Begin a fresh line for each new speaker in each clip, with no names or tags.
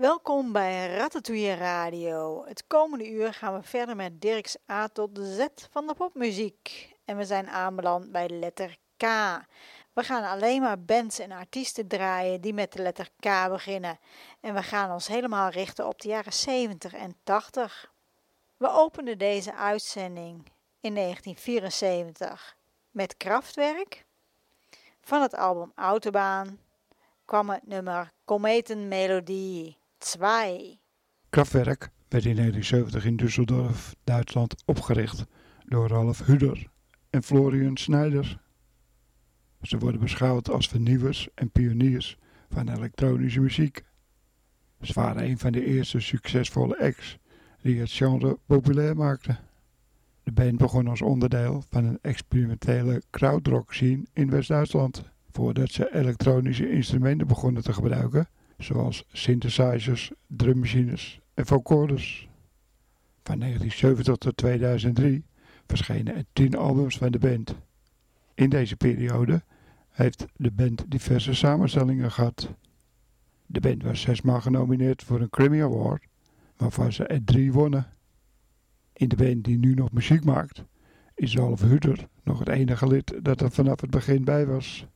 Welkom bij Ratatouille Radio. Het komende uur gaan we verder met Dirks A tot Z van de popmuziek. En we zijn aanbeland bij de letter K. We gaan alleen maar bands en artiesten draaien die met de letter K beginnen. En we gaan ons helemaal richten op de jaren 70 en 80. We openen deze uitzending in 1974 met Kraftwerk. Van het album Autobaan kwam het nummer Kometenmelodie 2.
Kraftwerk werd in 1970 in Düsseldorf, Duitsland opgericht door Ralf Huder en Florian Schneider. Ze worden beschouwd als vernieuwers en pioniers van elektronische muziek. Ze waren een van de eerste succesvolle acts die het genre populair maakten. De band begon als onderdeel van een experimentele krautrock scene in West-Duitsland, voordat ze elektronische instrumenten begonnen te gebruiken, zoals synthesizers, drummachines en vocoders. Van 1970 tot 2003 verschenen er tien albums van de band. In deze periode heeft de band diverse samenstellingen gehad. De band was zesmaal genomineerd voor een Grammy Award, waarvan ze er drie wonnen. In de band die nu nog muziek maakt, is Ralf Hutter nog het enige lid dat er vanaf het begin bij was.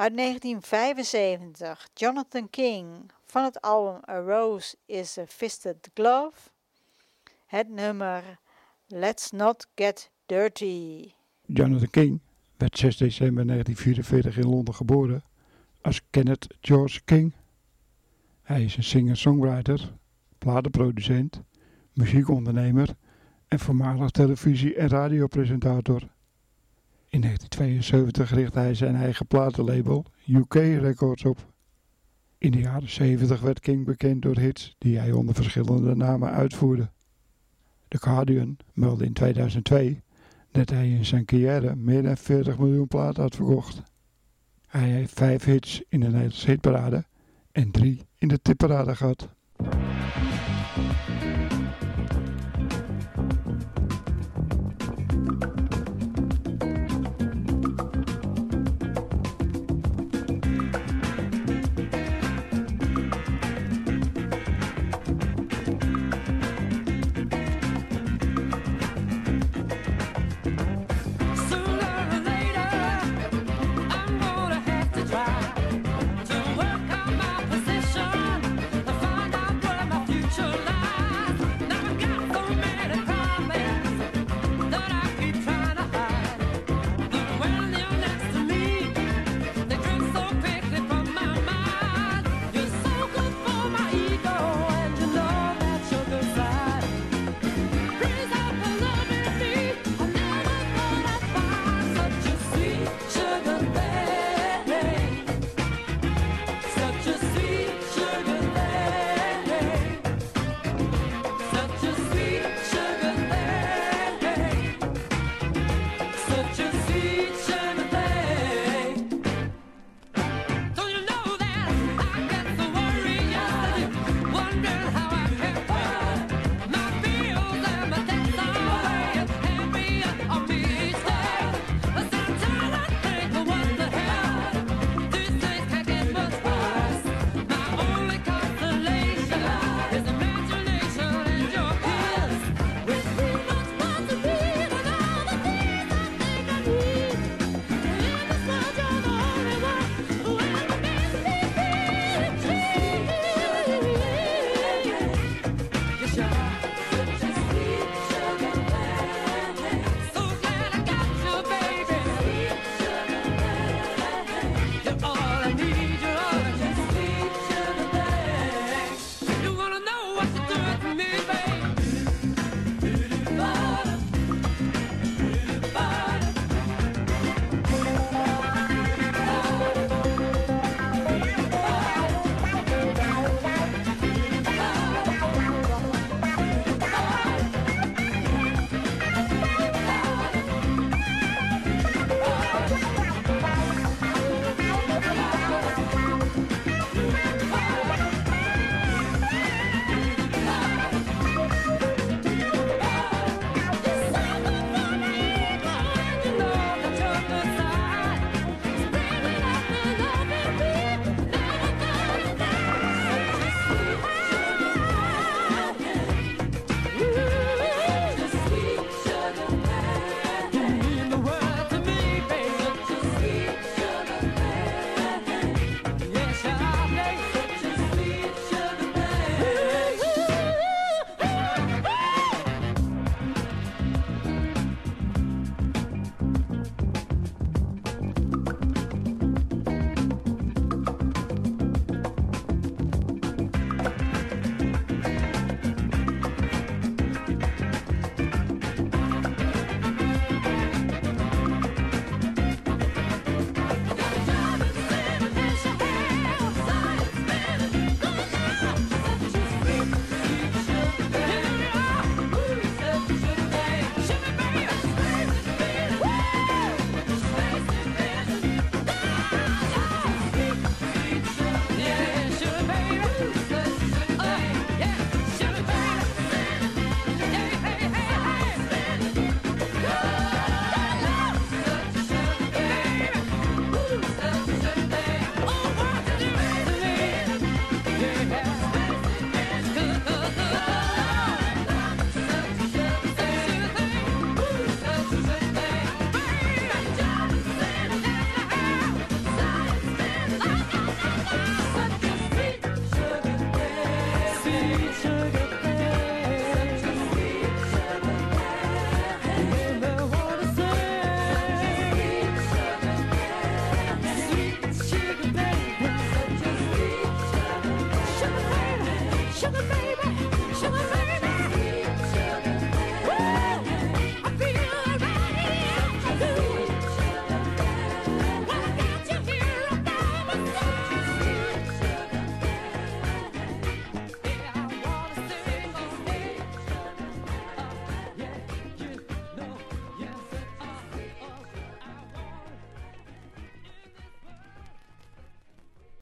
Uit 1975, Jonathan King van het album A Rose is a Fisted Glove. Het nummer Let's Not Get Dirty.
Jonathan King werd 6 december 1944 in Londen geboren als Kenneth George King. Hij is een singer-songwriter, platenproducent, muziekondernemer en voormalig televisie- en radiopresentator. In 1972 richtte hij zijn eigen platenlabel UK Records op. In de jaren 70 werd King bekend door hits die hij onder verschillende namen uitvoerde. The Guardian meldde in 2002 dat hij in zijn carrière meer dan 40 miljoen platen had verkocht. Hij heeft vijf hits in de Nederlandse hitparade en drie in de tipparade gehad.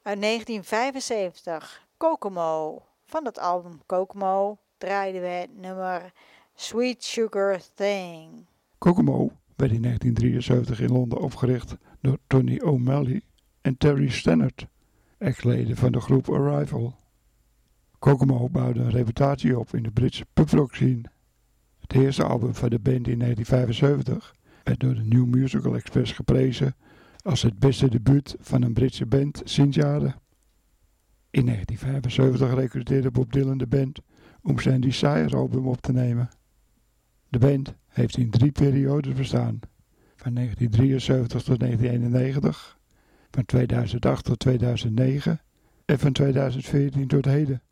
Uit 1975 Kokomo. Van het album Kokomo draaiden we nummer Sweet Sugar Thing.
Kokomo werd in 1973 in Londen opgericht door Tony O'Malley en Terry Stannard, ex-leden van de groep Arrival. Kokomo bouwde een reputatie op in de Britse pubrock scene. Het eerste album van de band in 1975 werd door de New Musical Express geprezen als het beste debuut van een Britse band sinds jaren. In 1975 recruteerde Bob Dylan de band om zijn Desire album op te nemen. De band heeft in drie periodes bestaan, van 1973 tot 1991, van 2008 tot 2009 en van 2014 tot heden.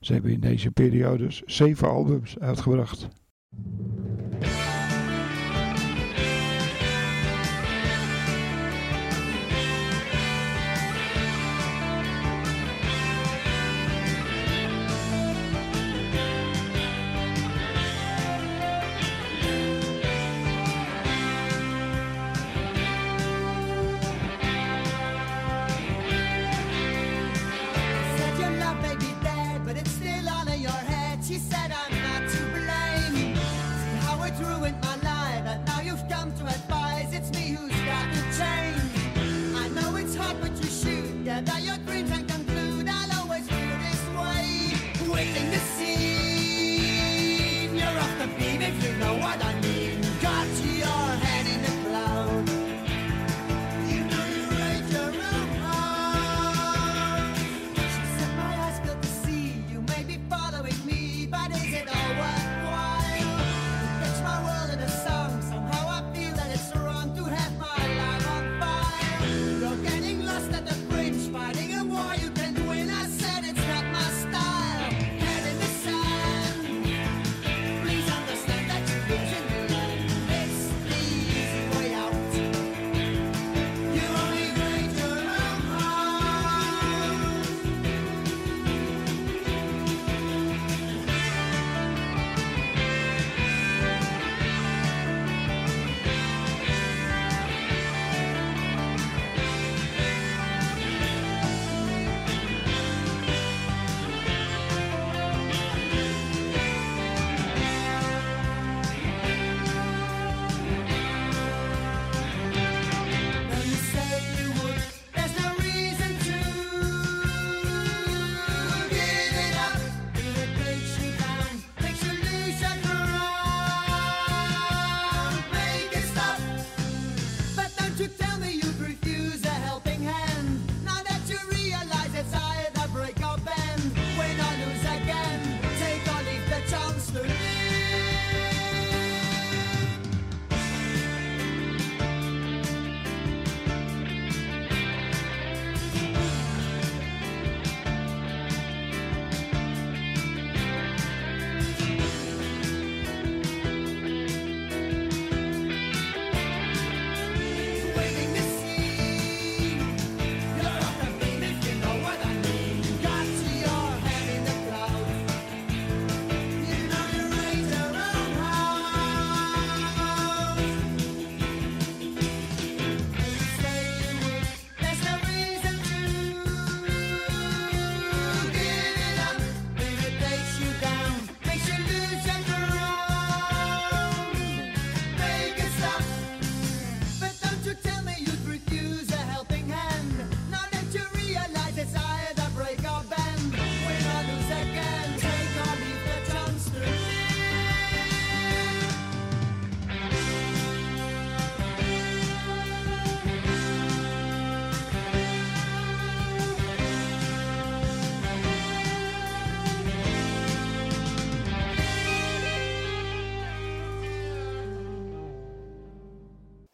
Ze hebben in deze periodes zeven albums uitgebracht.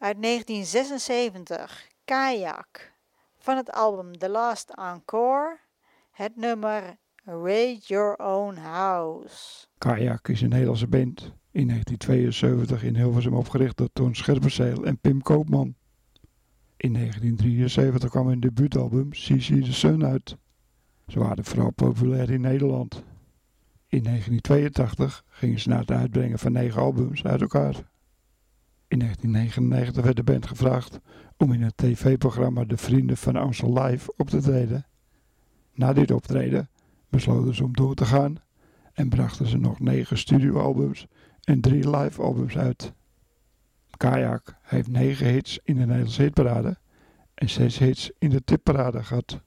Uit 1976 Kayak. Van het album The Last Encore. Het nummer Raid Your Own House.
Kayak is een Nederlandse band, in 1972 in Hilversum opgericht door Toon Scherpenzeel en Pim Koopman. In 1973 kwam hun debuutalbum CC the Sun uit. Ze waren vooral populair in Nederland. In 1982 gingen ze na het uitbrengen van negen albums uit elkaar.
In 1999 werd de band gevraagd om in het tv-programma De Vrienden van Amstel Live op te treden. Na dit optreden besloten ze om door te gaan en brachten ze nog negen studioalbums en drie live-albums uit. Kayak heeft negen hits in de Nederlandse hitparade en zes hits in de tipparade gehad.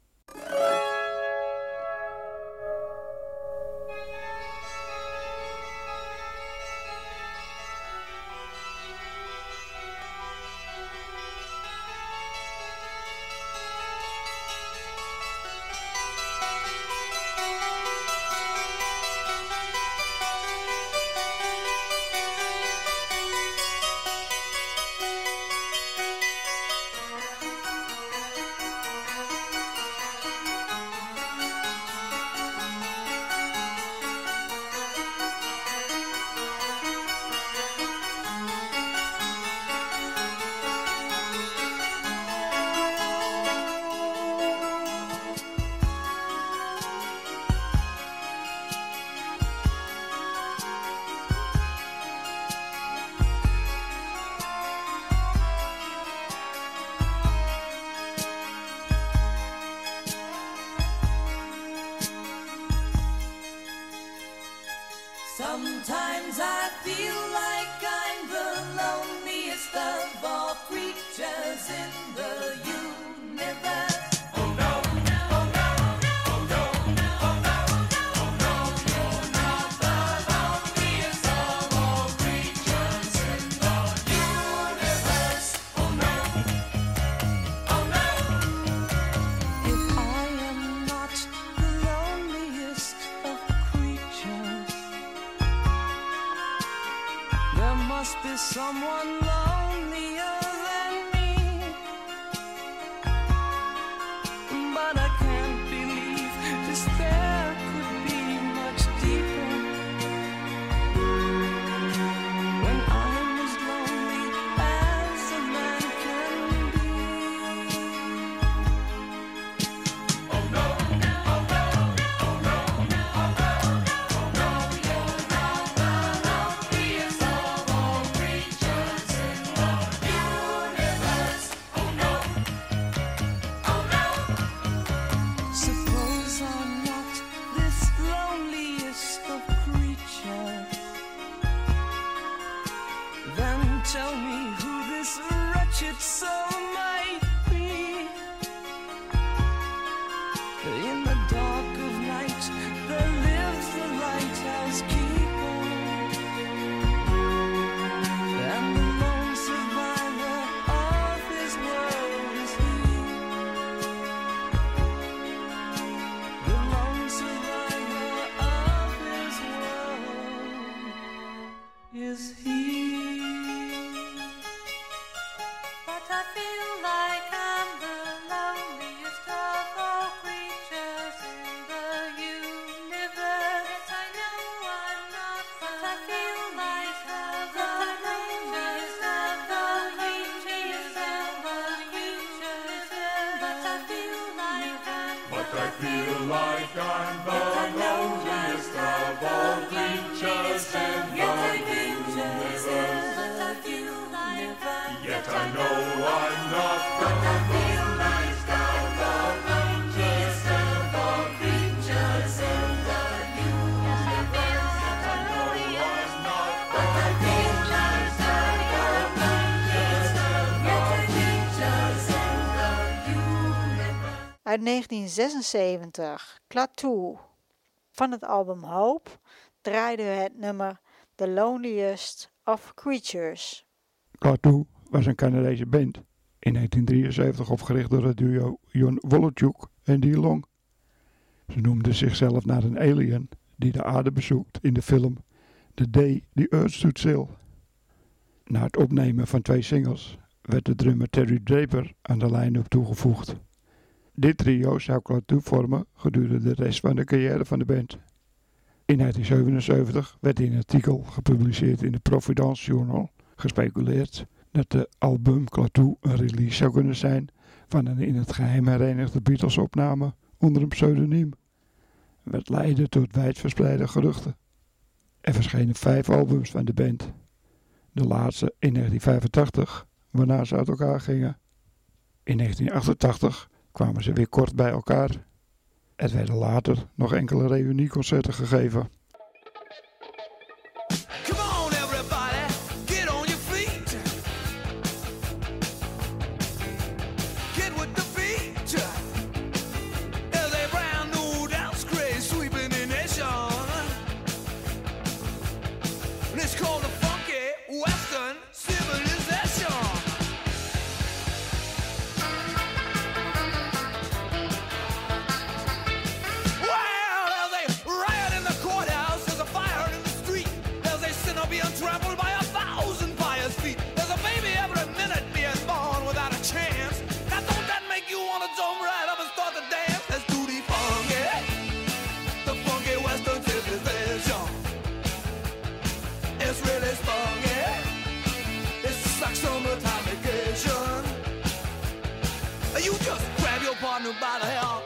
Uit 1976, Klaatu. Van het album Hope draaiden we het nummer The Loneliest of Creatures.
Klaatu was een Canadese band. In 1973 opgericht door het duo Jon Wolochuk en Die Long. Ze noemden zichzelf naar een alien die de aarde bezoekt in de film The Day the Earth Stood Still. Na het opnemen van twee singles werd de drummer Terry Draper aan de line-up toegevoegd. Dit trio zou klaatu vormen gedurende de rest van de carrière van de band. In 1977 werd in een artikel gepubliceerd in de Providence Journal gespeculeerd dat de album Klaatu een release zou kunnen zijn van een in het geheim herenigde Beatles-opname onder een pseudoniem. Wat leidde tot wijdverspreide geruchten. Er verschenen vijf albums van de band. De laatste in 1985, waarna ze uit elkaar gingen. In 1988 kwamen ze weer kort bij elkaar. Er werden later nog enkele reunieconcerten gegeven.
Nobody by the.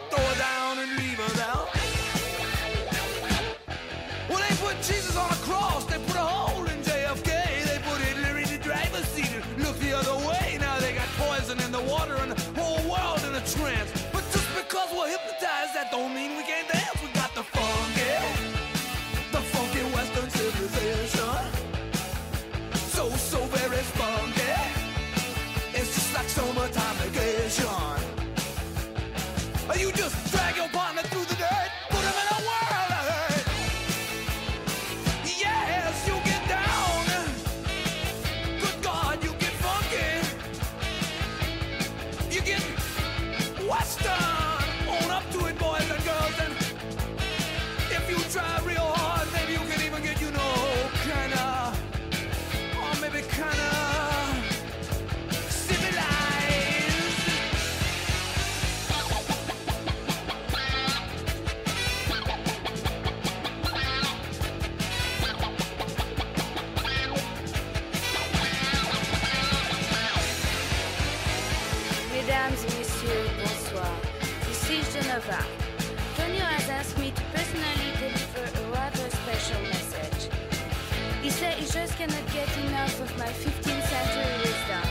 cannot get enough of my 15th century wisdom.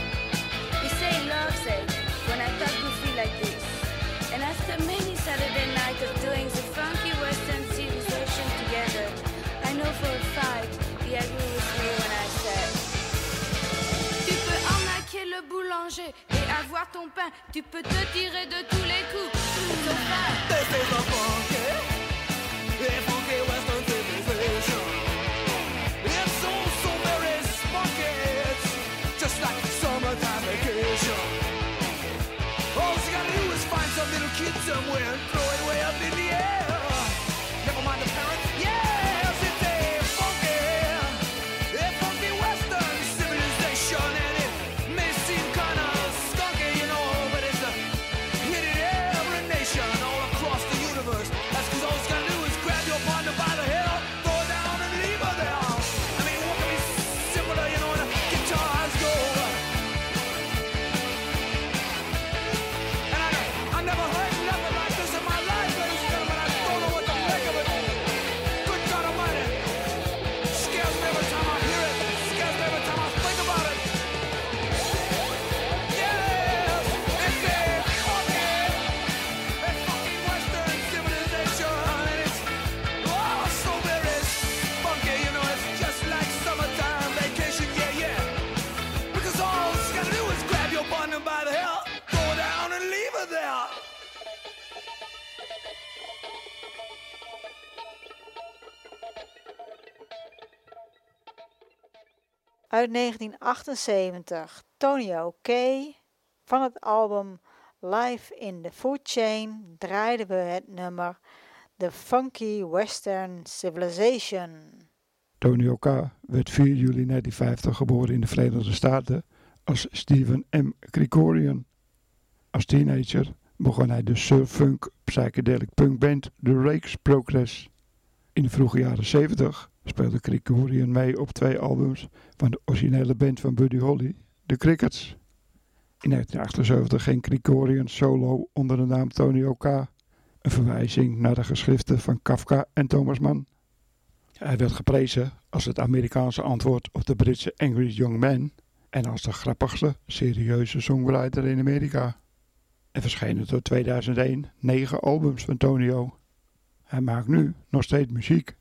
You say love's sake when I talk goofy like this. And after many Saturday nights of doing the funky western civilization together, I know for a fact he agreed with me when I said. Tu peux arnaquer le boulanger et avoir ton pain. Tu peux te tirer de tous les coups. Ton pain.
Te fais-en funky. Et funky western. kid somewhere.
uit 1978, Tony K. Van het album Life in the Food Chain draaiden we het nummer The Funky Western Civilization.
Tony K. werd 4 juli 1950 geboren in de Verenigde Staten als Stephen M. Gregorian. Als teenager begon hij de surf-funk psychedelic punk band The Rakes Progress. In de vroege jaren 70 speelde Krikorian mee op twee albums van de originele band van Buddy Holly, de Crickets. In 1978 ging Krikorian solo onder de naam Tony K, een verwijzing naar de geschriften van Kafka en Thomas Mann. Hij werd geprezen als het Amerikaanse antwoord op de Britse Angry Young Man en als de grappigste serieuze songwriter in Amerika. Er verschenen tot 2001 negen albums van Tonio. Hij maakt nu nog steeds muziek.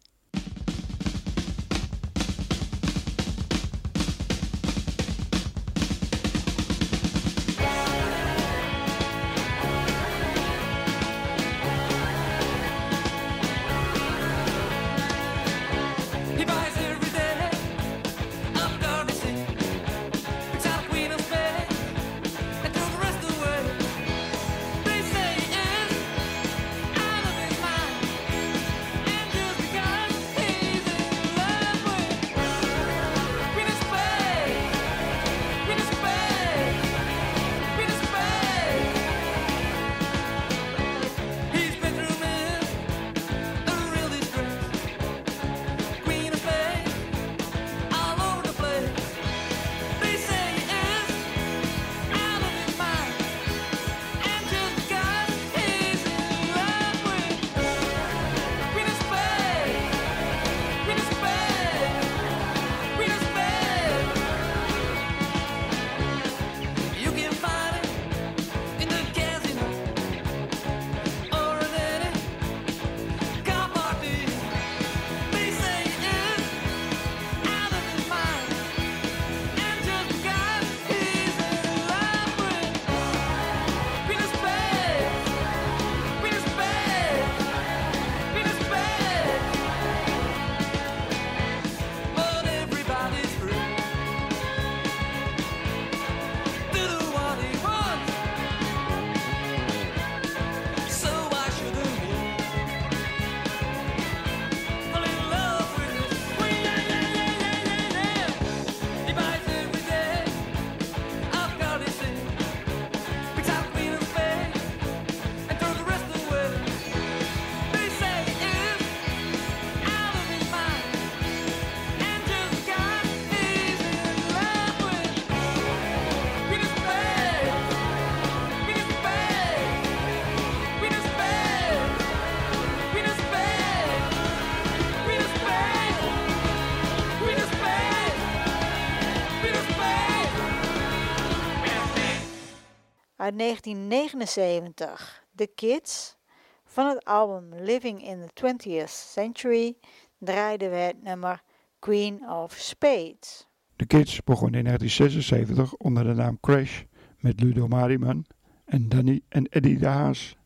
Uit 1979, The Kids. Van het album Living in the 20th Century draaiden we het nummer Queen of Spades.
De Kids begon in 1976 onder de naam Crash met Ludo Mariman en Danny en Eddie de Haas.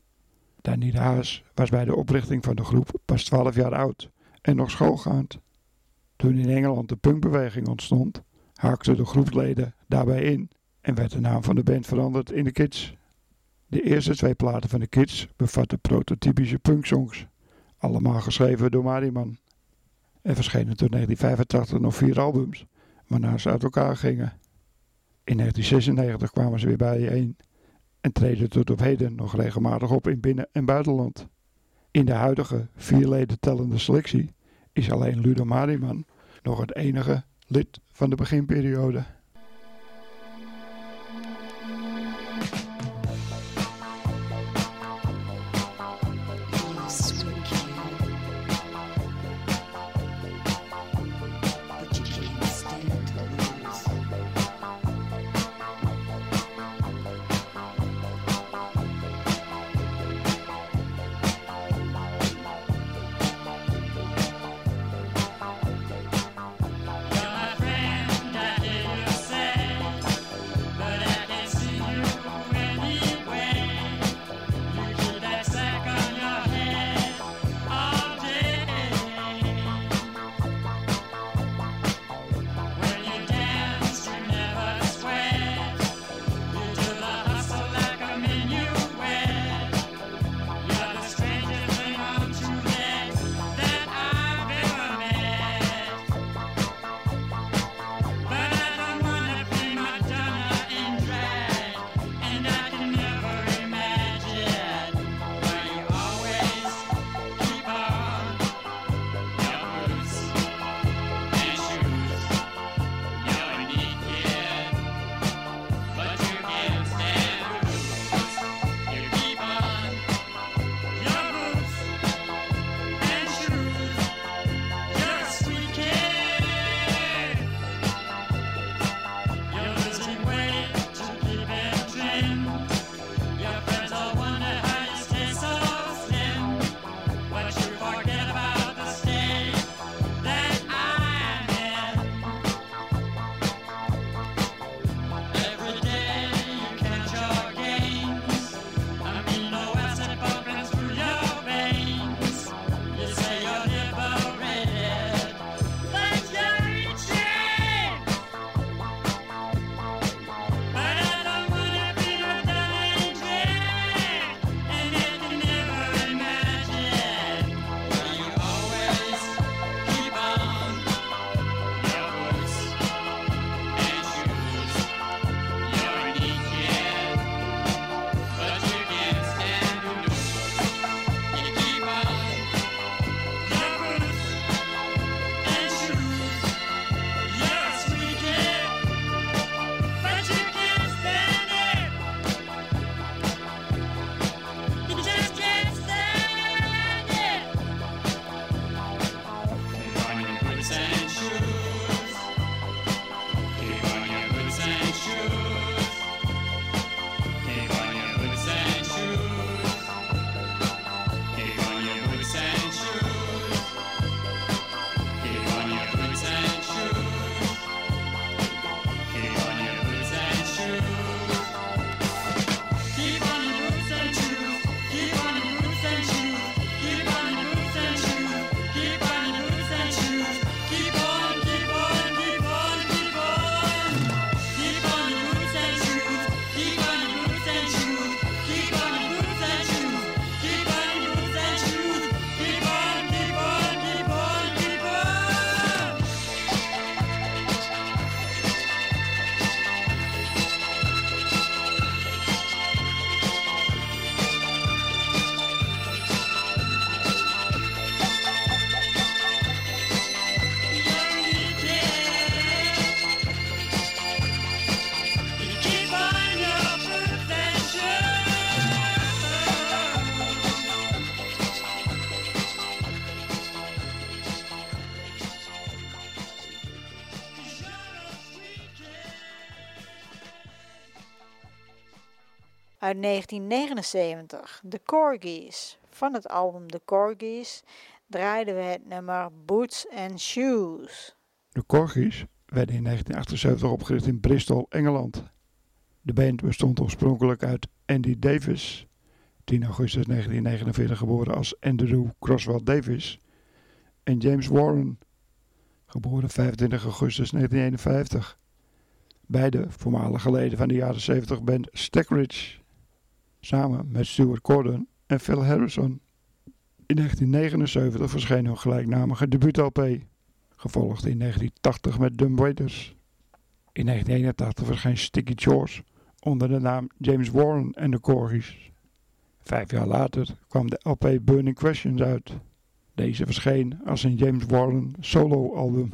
Danny de Haas was bij de oprichting van de groep pas 12 jaar oud en nog schoolgaand. Toen in Engeland de punkbeweging ontstond, haakten de groepsleden daarbij in en werd de naam van de band veranderd in de Kids. De eerste twee platen van de Kids bevatten prototypische punksongs, allemaal geschreven door Mariman. Er verschenen tot 1985 nog vier albums, waarna ze uit elkaar gingen. In 1996 kwamen ze weer bijeen en treden tot op heden nog regelmatig op in binnen- en buitenland. In de huidige vier leden tellende selectie is alleen Ludo Mariman nog het enige lid van de beginperiode.
Uit 1979, The Corgis. Van het album The Corgis draaiden we het nummer Boots and Shoes.
De Corgis werden in 1978 opgericht in Bristol, Engeland. De band bestond oorspronkelijk uit Andy Davis, 10 augustus 1949 geboren als Andrew Croswell Davis, en James Warren, geboren 25 augustus 1951. Beide voormalige leden van de jaren 70 band Stackridge, samen met Stuart Gordon en Phil Harrison. In 1979 verscheen hun gelijknamige debuut-LP, gevolgd in 1980 met Dumb Waiters. In 1981 verscheen Sticky Chores onder de naam James Warren en de Corgis. Vijf jaar later kwam de LP Burning Questions uit. Deze verscheen als een James Warren solo-album.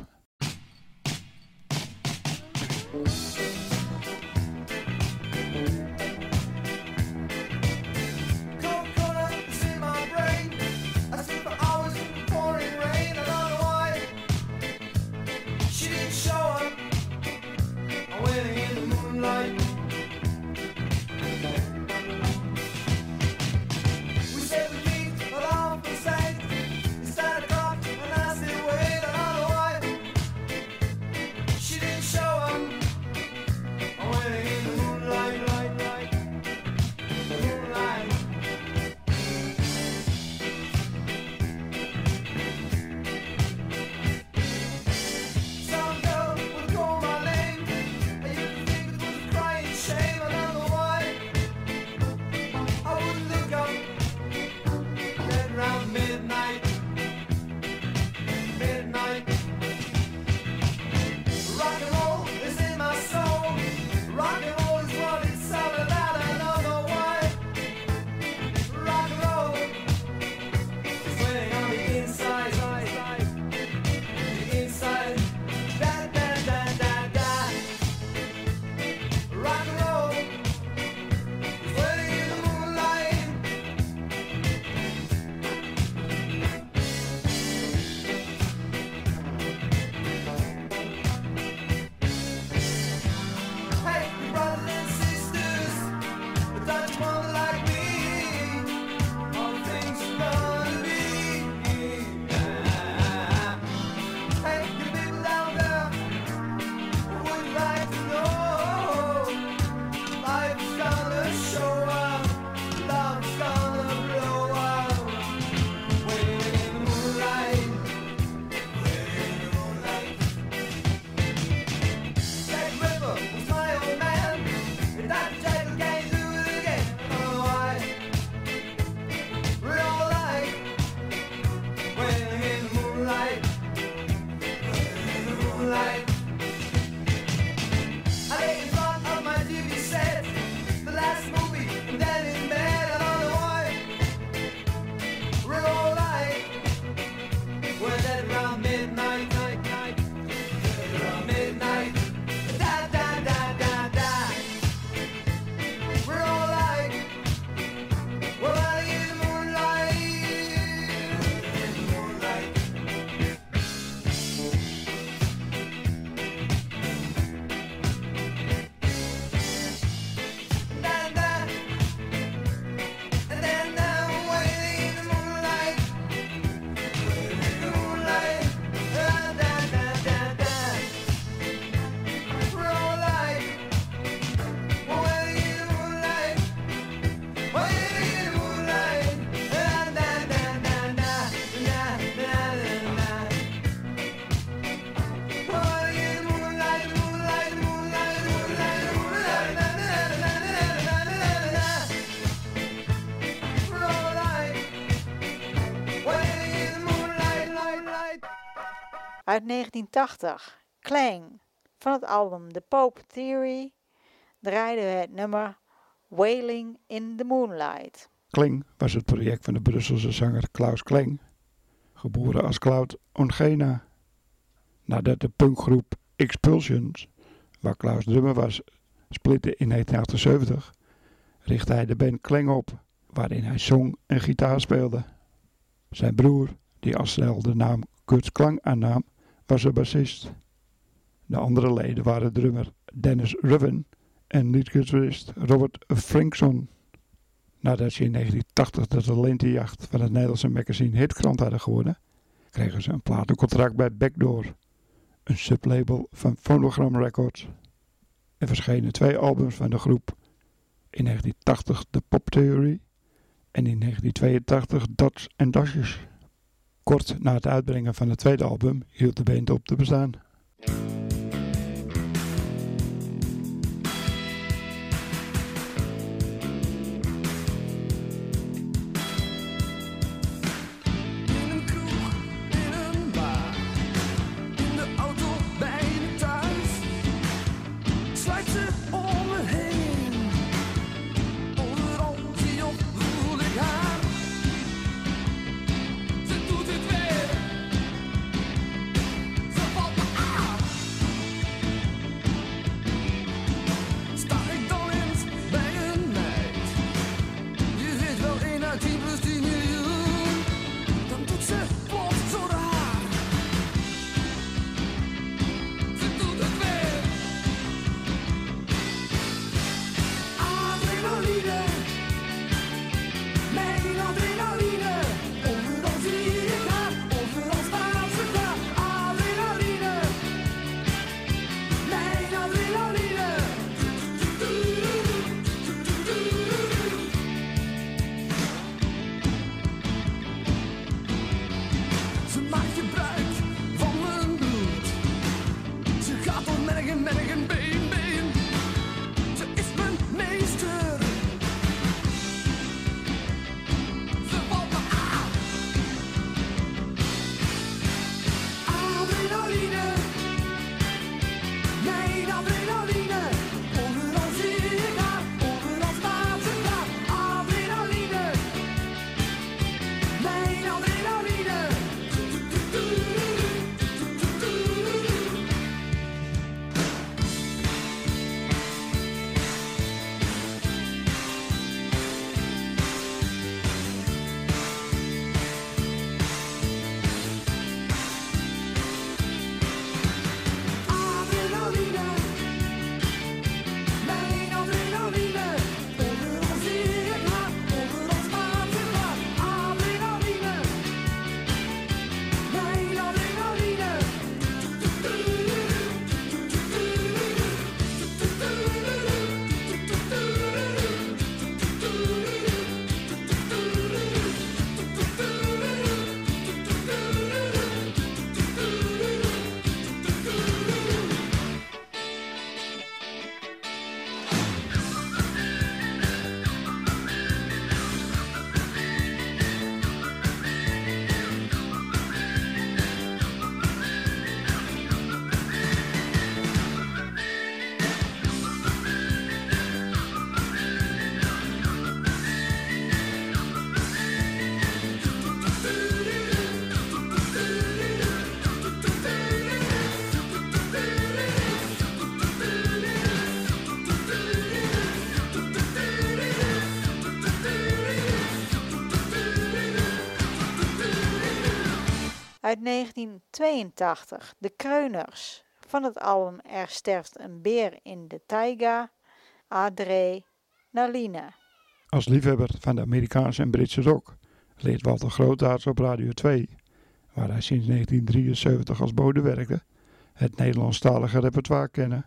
Uit 1980, Clang. Van het album The Pope Theory draaiden we het nummer Wailing in the Moonlight.
Kling was het project van de Brusselse zanger Klaus Kling, geboren als Cloud Ongena. Nadat de punkgroep Expulsions, waar Klaus drummer was, splitte in 1978, richtte hij de band Kling op, waarin hij zong en gitaar speelde. Zijn broer, die al snel de naam Kurt Klang aannam, was de bassist. De andere leden waren drummer Dennis Ruven en leadgitarist Robert Frankson.
Nadat ze in 1980 de talentenjacht van het Nederlandse magazine Hitkrant hadden gewonnen, kregen ze een platencontract bij Backdoor, een sublabel van Phonogram Records. Er verschenen twee albums van de groep. In 1980 The Pop Theory en in 1982 Dots and Dashes. Kort na het uitbrengen van het tweede album hield de band op te bestaan.
Uit
1982, De Kreuners. Van het album Er sterft een beer in de taiga, Adrenaline.
Als liefhebber van de Amerikaanse en Britse rock leert Walter Grootaerts op Radio 2, waar hij sinds 1973 als bode werkte, het Nederlandstalige repertoire kennen.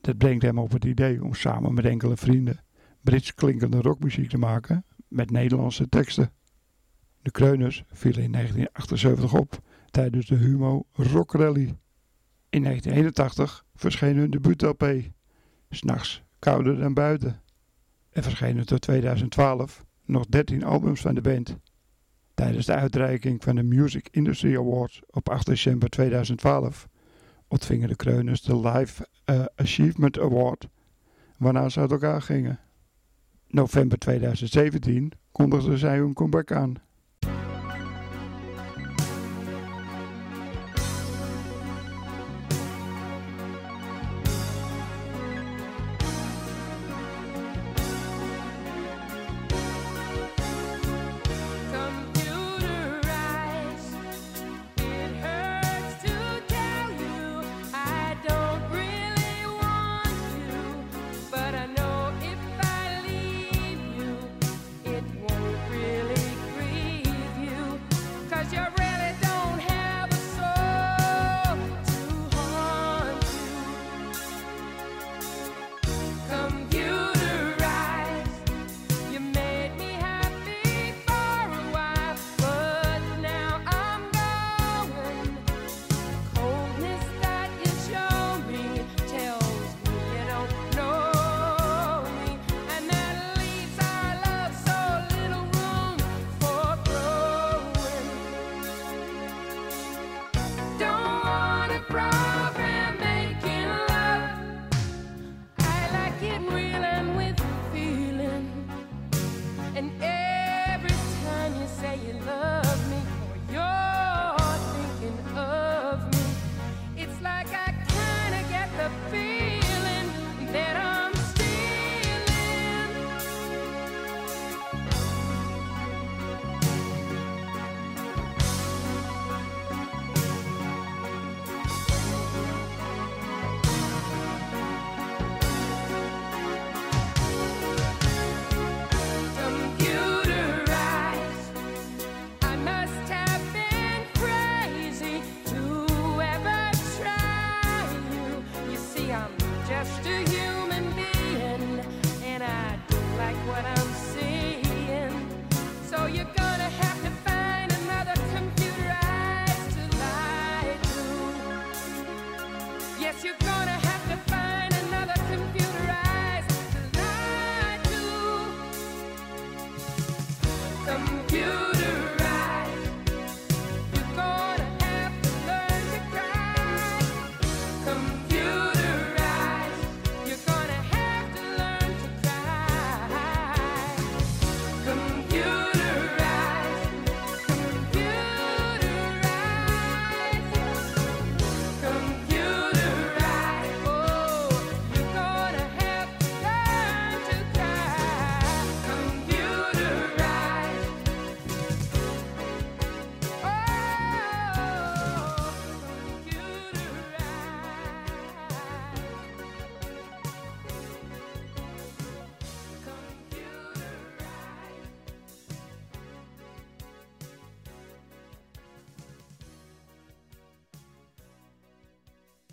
Dit brengt hem op het idee om samen met enkele vrienden Brits klinkende rockmuziek te maken met Nederlandse teksten. De Kreuners vielen in 1978 op tijdens de Humo Rock Rally. In 1981 verscheen hun debuut-LP, S'nachts kouder dan buiten. Er verschenen tot 2012 nog 13 albums van de band. Tijdens de uitreiking van de Music Industry Awards op 8 december 2012 ontvingen de Kreuners de Live eh, Achievement Award, waarna ze uit elkaar gingen. November 2017 kondigden zij hun comeback aan.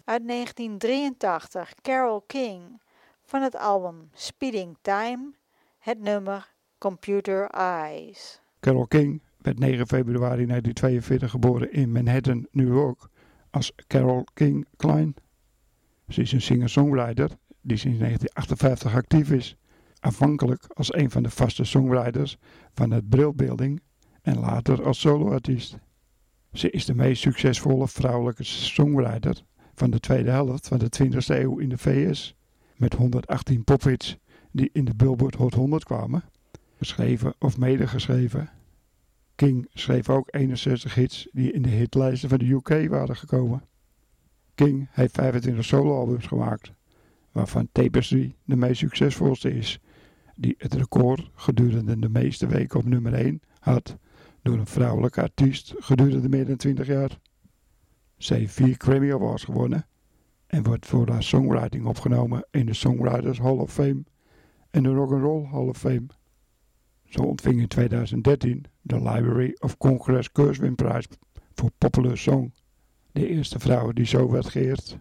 Uit 1983, Carole King, van het album Speeding Time, het nummer Computer Eyes.
Carole King werd 9 februari 1942 geboren in Manhattan, New York, als Carole King Klein. Ze is een singer-songwriter die sinds 1958 actief is. Aanvankelijk als een van de vaste songwriters van het Brill Building en later als soloartiest. Ze is de meest succesvolle vrouwelijke songwriter van de tweede helft van de 20e eeuw in de VS. Met 118 pophits die in de Billboard Hot 100 kwamen, geschreven of medegeschreven. King schreef ook 61 hits die in de hitlijsten van de UK waren gekomen. King heeft 25 soloalbums gemaakt, waarvan Tapestry de meest succesvolste is, die het record gedurende de meeste weken op nummer 1 had door een vrouwelijke artiest gedurende meer dan 20 jaar. Ze heeft vier Grammy Awards gewonnen en wordt voor haar songwriting opgenomen in de Songwriters Hall of Fame en de Rock'n'Roll Hall of Fame. Ze ontving in 2013 de Library of Congress Kurzwin prijs voor Popular Song. De eerste vrouw die zo werd geëerd.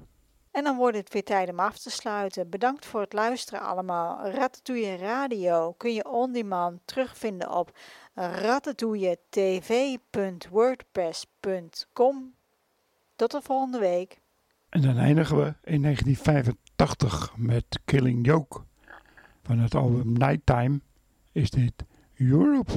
En dan wordt het weer tijd om af te sluiten. Bedankt voor het luisteren allemaal. Ratatouille Radio kun je on demand terugvinden op ratatouilletv.wordpress.com. Tot de volgende week.
En dan eindigen we in 1985 met Killing Joke. Van het album Nighttime is dit Europe.